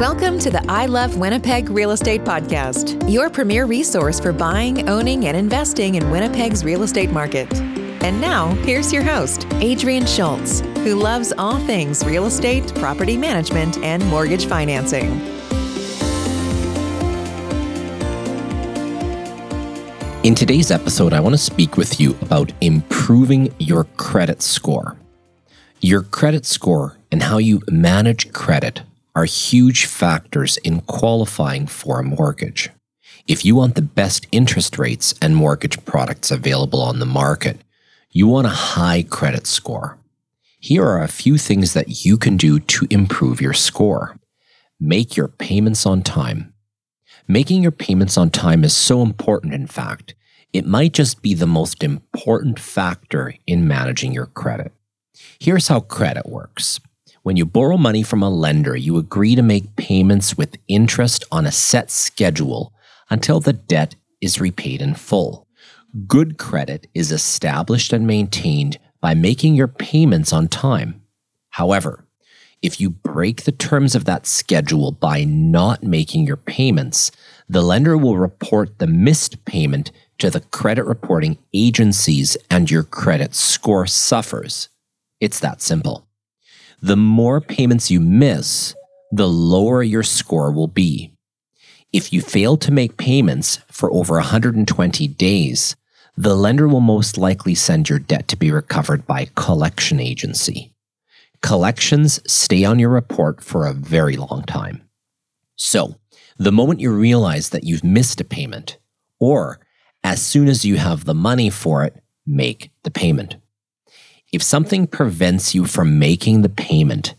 Welcome to the I Love Winnipeg Real Estate Podcast, your premier resource for buying, owning, and investing in Winnipeg's real estate market. And now, here's your host, Adrian Schultz, who loves all things real estate, property management, and mortgage financing. In today's episode, I want to speak with you about improving your credit score. Your credit score and how you manage credit are huge factors in qualifying for a mortgage. If you want the best interest rates and mortgage products available on the market, you want a high credit score. Here are a few things that you can do to improve your score. Make your payments on time. Making your payments on time is so important, in fact, it might just be the most important factor in managing your credit. Here's how credit works. When you borrow money from a lender, you agree to make payments with interest on a set schedule until the debt is repaid in full. Good credit is established and maintained by making your payments on time. However, if you break the terms of that schedule by not making your payments, the lender will report the missed payment to the credit reporting agencies and your credit score suffers. It's that simple the more payments you miss, the lower your score will be. If you fail to make payments for over 120 days, the lender will most likely send your debt to be recovered by collection agency. Collections stay on your report for a very long time. So, the moment you realize that you've missed a payment, or as soon as you have the money for it, make the payment. If something prevents you from making the payment,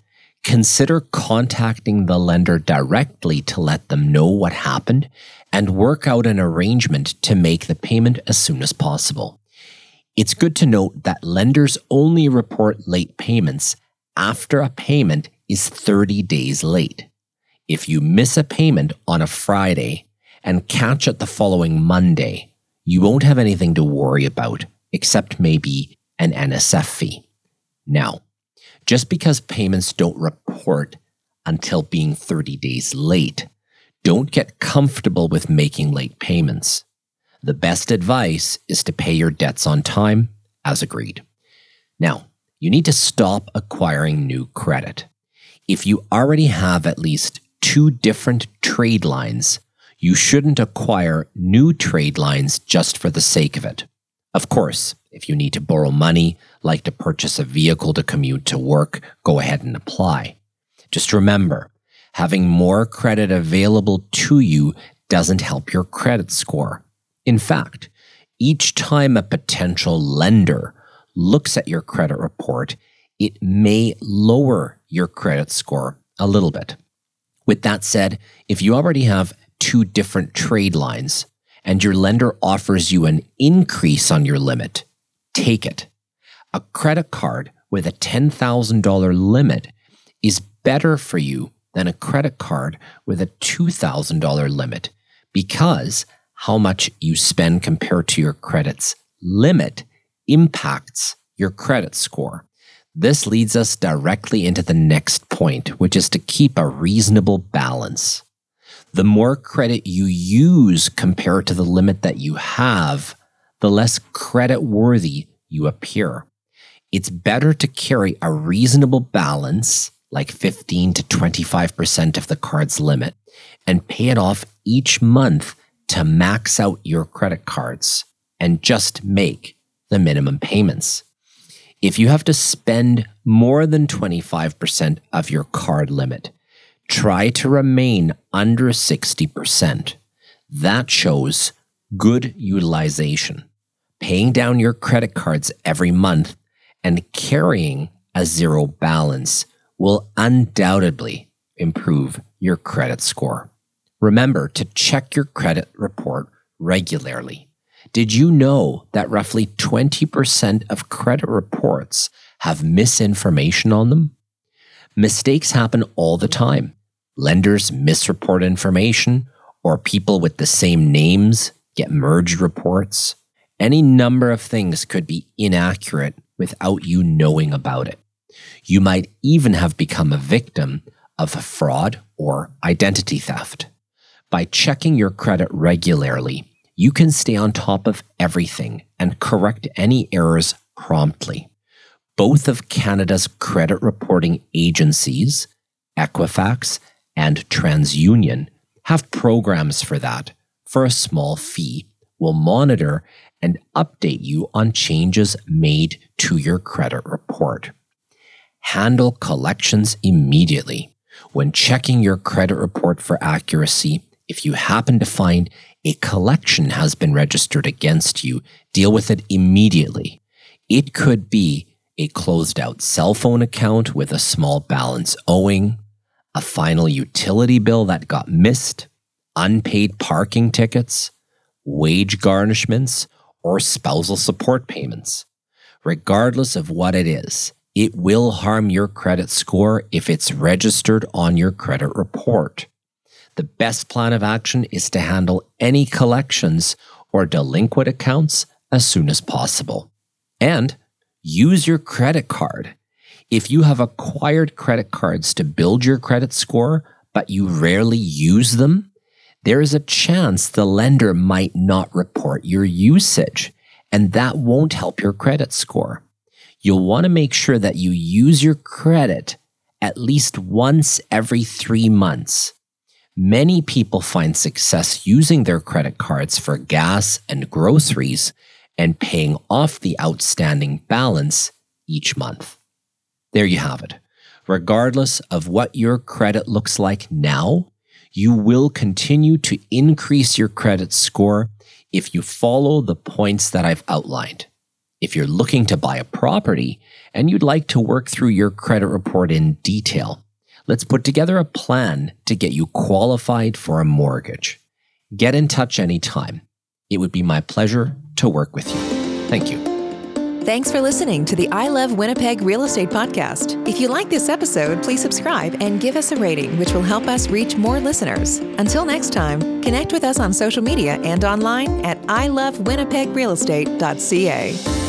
consider contacting the lender directly to let them know what happened and work out an arrangement to make the payment as soon as possible. It's good to note that lenders only report late payments after a payment is 30 days late. If you miss a payment on a Friday and catch it the following Monday, you won't have anything to worry about, except maybe an NSF fee. Now, just because payments don't report until being 30 days late, don't get comfortable with making late payments. The best advice is to pay your debts on time as agreed. Now, you need to stop acquiring new credit. If you already have at least two different trade lines, you shouldn't acquire new trade lines just for the sake of it. Of course, if you need to borrow money, like to purchase a vehicle to commute to work, go ahead and apply. Just remember, having more credit available to you doesn't help your credit score. In fact, each time a potential lender looks at your credit report, it may lower your credit score a little bit. With that said, if you already have two different trade lines and your lender offers you an increase on your limit, take it. A credit card with a $10,000 limit is better for you than a credit card with a $2,000 limit because how much you spend compared to your credit's limit impacts your credit score. This leads us directly into the next point, which is to keep a reasonable balance. The more credit you use compared to the limit that you have, the less credit worthy you appear. It's better to carry a reasonable balance, like 15 to 25% of the card's limit, and pay it off each month to max out your credit cards and just make the minimum payments. If you have to spend more than 25% of your card limit, try to remain under 60%. That shows good utilization paying down your credit cards every month and carrying a zero balance will undoubtedly improve your credit score. Remember to check your credit report regularly. Did you know that roughly 20% of credit reports have misinformation on them? Mistakes happen all the time. Lenders misreport information, or people with the same names get merged reports. Any number of things could be inaccurate without you knowing about it. You might even have become a victim of a fraud or identity theft. By checking your credit regularly, you can stay on top of everything and correct any errors promptly. Both of Canada's credit reporting agencies, Equifax and TransUnion, have programs for that for a small fee, We'll monitor and update you on changes made to your credit report. Handle collections immediately. When checking your credit report for accuracy, if you happen to find a collection has been registered against you, deal with it immediately. It could be a closed out cell phone account with a small balance owing, a final utility bill that got missed, unpaid parking tickets, wage garnishments, or spousal support payments. Regardless of what it is, it will harm your credit score if it's registered on your credit report. The best plan of action is to handle any collections or delinquent accounts as soon as possible. And use your credit card. If you have acquired credit cards to build your credit score, but you rarely use them, there is a chance the lender might not report your usage, and that won't help your credit score. You'll want to make sure that you use your credit at least once every three months. Many people find success using their credit cards for gas and groceries and paying off the outstanding balance each month. There you have it. Regardless of what your credit looks like now, you will continue to increase your credit score if you follow the points that I've outlined. If you're looking to buy a property and you'd like to work through your credit report in detail, let's put together a plan to get you qualified for a mortgage. Get in touch anytime. It would be my pleasure to work with you. Thank you. Thanks for listening to the I Love Winnipeg Real Estate Podcast. If you like this episode, please subscribe and give us a rating, which will help us reach more listeners. Until next time, connect with us on social media and online at ilovewinnipegrealestate.ca.